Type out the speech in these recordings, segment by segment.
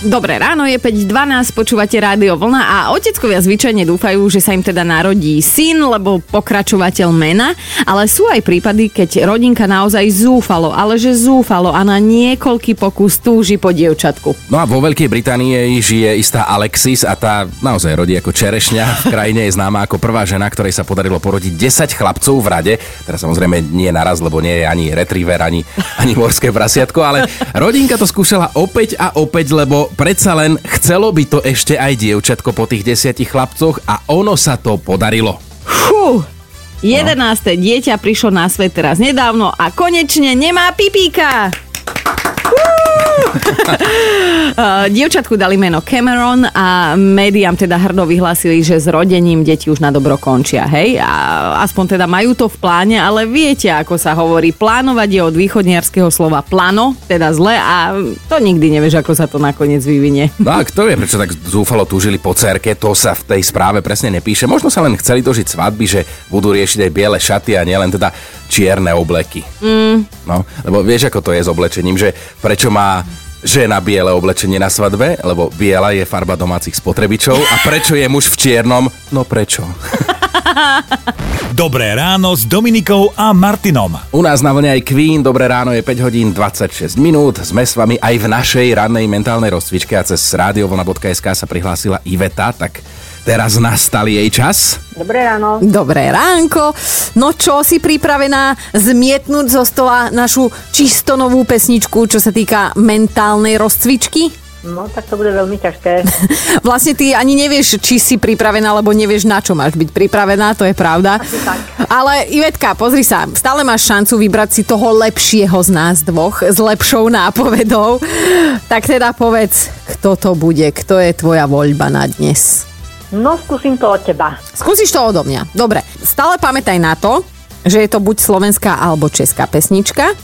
Dobré ráno, je 5.12, počúvate Rádio Vlna a oteckovia zvyčajne dúfajú, že sa im teda narodí syn, lebo pokračovateľ mena, ale sú aj prípady, keď rodinka naozaj zúfalo, ale že zúfalo a na niekoľký pokus túži po dievčatku. No a vo Veľkej Británii žije istá Alexis a tá naozaj rodí ako čerešňa. V krajine je známa ako prvá žena, ktorej sa podarilo porodiť 10 chlapcov v rade. Teraz samozrejme nie naraz, lebo nie je ani retriever, ani, ani morské prasiatko, ale rodinka to skúšala opäť a opäť, lebo predsa len chcelo by to ešte aj dievčatko po tých desiatich chlapcoch a ono sa to podarilo. Fú, 11. No. dieťa prišlo na svet teraz nedávno a konečne nemá pipíka. Dievčatku dali meno Cameron a médiám teda hrdo vyhlásili, že s rodením deti už na dobro končia, hej? A aspoň teda majú to v pláne, ale viete, ako sa hovorí, plánovať je od východniarského slova plano, teda zle a to nikdy nevieš, ako sa to nakoniec vyvinie. No a kto vie, prečo tak zúfalo túžili po cerke, to sa v tej správe presne nepíše. Možno sa len chceli dožiť svadby, že budú riešiť aj biele šaty a nielen teda čierne obleky. Mm. No, lebo vieš, ako to je s oblečením, že prečo má žena biele oblečenie na svadbe, lebo biela je farba domácich spotrebičov a prečo je muž v čiernom? No prečo? Dobré ráno s Dominikou a Martinom. U nás na vlne aj Queen, dobré ráno je 5 hodín 26 minút. Sme s vami aj v našej rannej mentálnej rozcvičke a cez radiovlna.sk sa prihlásila Iveta, tak Teraz nastal jej čas. Dobré ráno. Dobré ránko. No čo, si pripravená zmietnúť zo stola našu čisto novú pesničku, čo sa týka mentálnej rozcvičky? No, tak to bude veľmi ťažké. vlastne ty ani nevieš, či si pripravená, lebo nevieš, na čo máš byť pripravená, to je pravda. tak. Ale Ivetka, pozri sa, stále máš šancu vybrať si toho lepšieho z nás dvoch, s lepšou nápovedou. Tak teda povedz, kto to bude, kto je tvoja voľba na dnes? No, skúsim to od teba. Skúsiš to odo mňa. Dobre. Stále pamätaj na to, že je to buď slovenská alebo česká pesnička,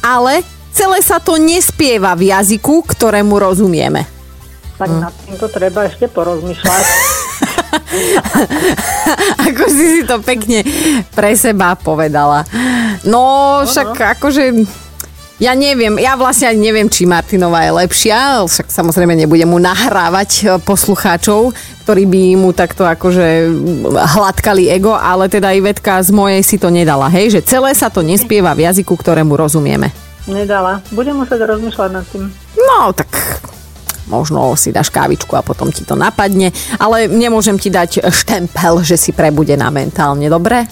ale celé sa to nespieva v jazyku, ktorému rozumieme. Tak hm. nad týmto treba ešte porozmýšľať. Ako si si to pekne pre seba povedala. No, však akože ja neviem, ja vlastne ani neviem, či Martinová je lepšia, však samozrejme nebudem mu nahrávať e, poslucháčov, ktorí by mu takto akože hladkali ego, ale teda Ivetka z mojej si to nedala, hej, že celé sa to nespieva v jazyku, ktorému rozumieme. Nedala. Budem musieť rozmýšľať nad tým. No, tak možno si dáš kávičku a potom ti to napadne, ale nemôžem ti dať štempel, že si prebudená mentálne, dobre?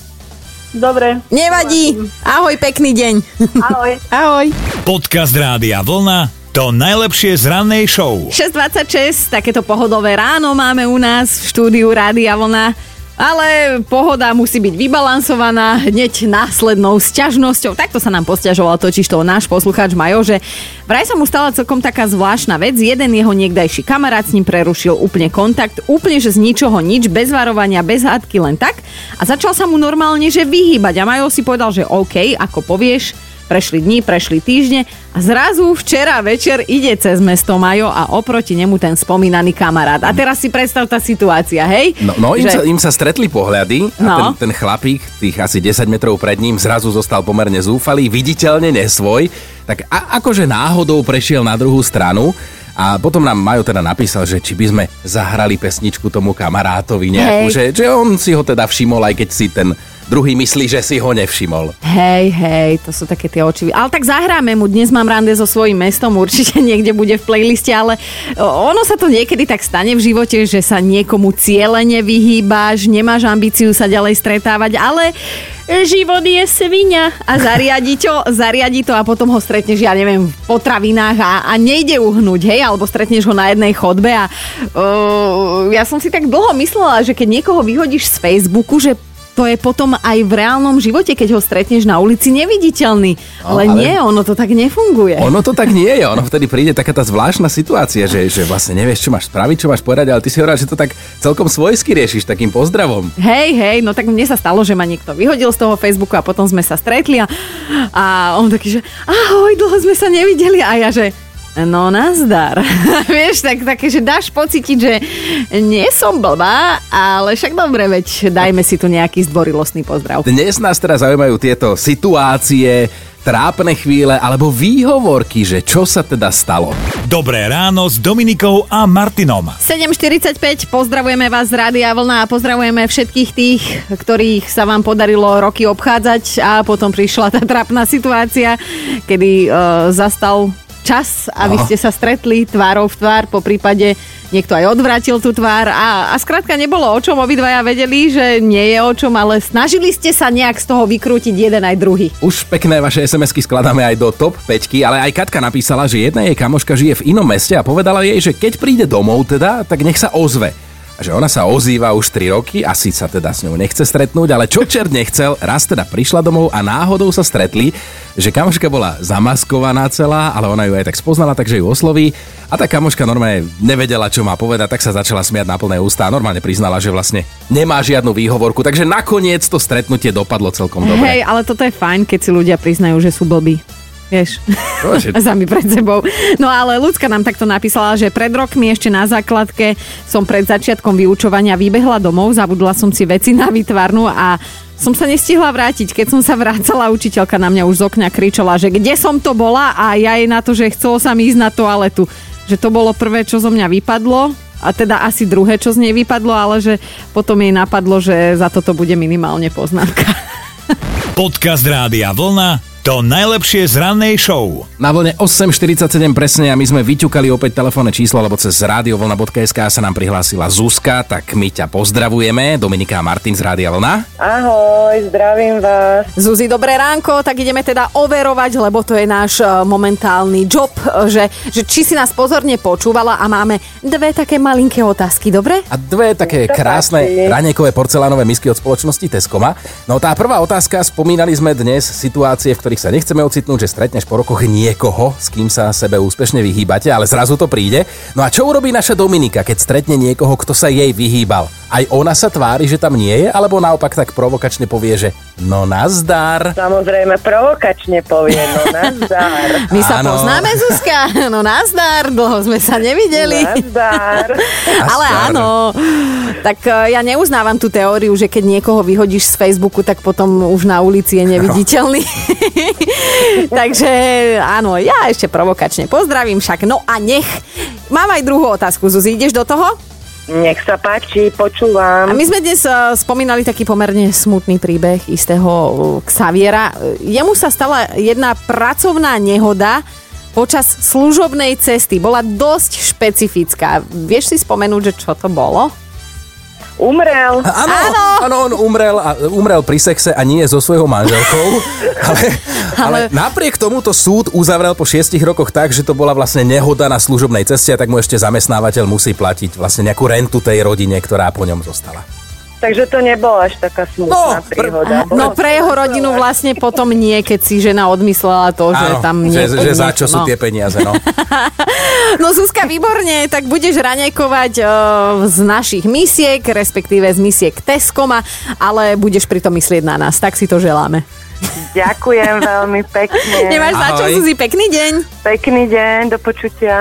Dobre. Nevadí. Ahoj, pekný deň. Ahoj. Ahoj. Podcast Rádia Vlna to najlepšie z rannej show. 6.26, takéto pohodové ráno máme u nás v štúdiu Rádia Vlna. Ale pohoda musí byť vybalansovaná hneď následnou sťažnosťou. Takto sa nám posťažoval totiž to náš poslucháč Majo, že vraj sa mu stala celkom taká zvláštna vec. Jeden jeho niekdajší kamarát s ním prerušil úplne kontakt, úplne že z ničoho nič, bez varovania, bez hádky, len tak. A začal sa mu normálne, že vyhýbať. A Majo si povedal, že OK, ako povieš, Prešli dni, prešli týždne a zrazu včera večer ide cez mesto Majo a oproti nemu ten spomínaný kamarát. A teraz si predstav tá situácia, hej? No, no im, že... sa, im sa stretli pohľady a no. ten, ten chlapík, tých asi 10 metrov pred ním, zrazu zostal pomerne zúfalý, viditeľne nesvoj. Tak a, akože náhodou prešiel na druhú stranu a potom nám Majo teda napísal, že či by sme zahrali pesničku tomu kamarátovi nejakú, že, že on si ho teda všimol, aj keď si ten druhý myslí, že si ho nevšimol. Hej, hej, to sú také tie oči. Ale tak zahráme mu, dnes mám rande so svojím mestom, určite niekde bude v playliste, ale ono sa to niekedy tak stane v živote, že sa niekomu cieľene vyhýbaš, nemáš ambíciu sa ďalej stretávať, ale život je svinia a zariadi to, zariadi to a potom ho stretneš, ja neviem, v potravinách a, a nejde uhnúť, hej, alebo stretneš ho na jednej chodbe a uh, ja som si tak dlho myslela, že keď niekoho vyhodíš z Facebooku, že to je potom aj v reálnom živote, keď ho stretneš na ulici, neviditeľný. No, ale, ale nie, ono to tak nefunguje. Ono to tak nie je, ono vtedy príde taká tá zvláštna situácia, že, že vlastne nevieš, čo máš spraviť, čo máš povedať, ale ty si hovoril, že to tak celkom svojsky riešiš takým pozdravom. Hej, hej, no tak mne sa stalo, že ma niekto vyhodil z toho Facebooku a potom sme sa stretli a, a on taký, že ahoj, dlho sme sa nevideli a ja, že No nazdar. Vieš, tak, také, že dáš pocítiť, že nie som blbá, ale však dobre, veď dajme si tu nejaký zdvorilostný pozdrav. Dnes nás teda zaujímajú tieto situácie, trápne chvíle alebo výhovorky, že čo sa teda stalo. Dobré ráno s Dominikou a Martinom. 7.45, pozdravujeme vás z Rádia Vlna a pozdravujeme všetkých tých, ktorých sa vám podarilo roky obchádzať a potom prišla tá trápna situácia, kedy uh, zastal čas a vy Aha. ste sa stretli tvárou v tvár, po prípade niekto aj odvrátil tú tvár a, a skrátka nebolo o čom, obidvaja vedeli, že nie je o čom, ale snažili ste sa nejak z toho vykrútiť jeden aj druhý. Už pekné vaše SMS-ky skladáme aj do top 5, ale aj Katka napísala, že jedna jej kamoška žije v inom meste a povedala jej, že keď príde domov teda, tak nech sa ozve. Že ona sa ozýva už 3 roky, asi sa teda s ňou nechce stretnúť, ale čo čert nechcel, raz teda prišla domov a náhodou sa stretli, že kamoška bola zamaskovaná celá, ale ona ju aj tak spoznala, takže ju osloví. A tá kamoška normálne nevedela, čo má povedať, tak sa začala smiať na plné ústa a normálne priznala, že vlastne nemá žiadnu výhovorku. Takže nakoniec to stretnutie dopadlo celkom dobre. Hej, ale toto je fajn, keď si ľudia priznajú, že sú blbí. Vieš, sami pred sebou. No ale ľudská nám takto napísala, že pred rokmi ešte na základke som pred začiatkom vyučovania vybehla domov, zabudla som si veci na výtvarnu a som sa nestihla vrátiť. Keď som sa vrácala, učiteľka na mňa už z okna kričala, že kde som to bola a ja jej na to, že chcelo sa mi ísť na toaletu. Že to bolo prvé, čo zo mňa vypadlo a teda asi druhé, čo z nej vypadlo, ale že potom jej napadlo, že za toto bude minimálne poznámka. Podcast Rádia Vlna to najlepšie z rannej show. Na vlne 8.47 presne a my sme vyťukali opäť telefónne číslo, lebo cez radiovlna.sk sa nám prihlásila Zuzka, tak my ťa pozdravujeme. Dominika a Martin z Rádia Vlna. Ahoj, zdravím vás. Zuzi, dobré ránko, tak ideme teda overovať, lebo to je náš e, momentálny job, e, že, že či si nás pozorne počúvala a máme dve také malinké otázky, dobre? A dve také krásne páči. ranejkové porcelánové misky od spoločnosti Tescoma. No tá prvá otázka, spomínali sme dnes situácie, v ktorých sa nechceme ocitnúť, že stretneš po rokoch niekoho, s kým sa sebe úspešne vyhýbate, ale zrazu to príde. No a čo urobí naša Dominika, keď stretne niekoho, kto sa jej vyhýbal? Aj ona sa tvári, že tam nie je, alebo naopak tak provokačne povie, že no nazdar. Samozrejme, provokačne povie, no nazdar. My sa Áno. poznáme, Zuzka? No nazdar, dlho sme sa nevideli. Nazdar. Ale áno, tak e, ja neuznávam tú teóriu, že keď niekoho vyhodíš z Facebooku, tak potom už na ulici je neviditeľný. Takže áno, ja ešte provokačne pozdravím však. No a nech. Mám aj druhú otázku, Zuzi, ideš do toho? Nech sa páči, A počúvam. my sme dnes uh, spomínali taký pomerne smutný príbeh istého uh, Xaviera. Jemu sa stala jedna pracovná nehoda počas služobnej cesty. Bola dosť špecifická. Vieš si spomenúť, že čo to bolo? Umrel. Áno, Áno. áno, on umrel, a, umrel pri sexe a nie so svojou manželkou, ale, ale napriek tomuto súd uzavrel po šiestich rokoch tak, že to bola vlastne nehoda na služobnej ceste a tak mu ešte zamestnávateľ musí platiť vlastne nejakú rentu tej rodine, ktorá po ňom zostala. Takže to nebola až taká smutná No, pr- príhoda. No pre jeho rodinu vlastne potom nie, keď si žena odmyslela to, že Áno, tam nie, že, že za čo sú no. tie peniaze, no. No Zuzka, výborne, tak budeš raňajkovať uh, z našich misiek, respektíve z misiek Tescoma, ale budeš pritom myslieť na nás, tak si to želáme. Ďakujem veľmi pekne. Nemáš za čo, Ahoj. Zuzi, pekný deň. Pekný deň, do počutia.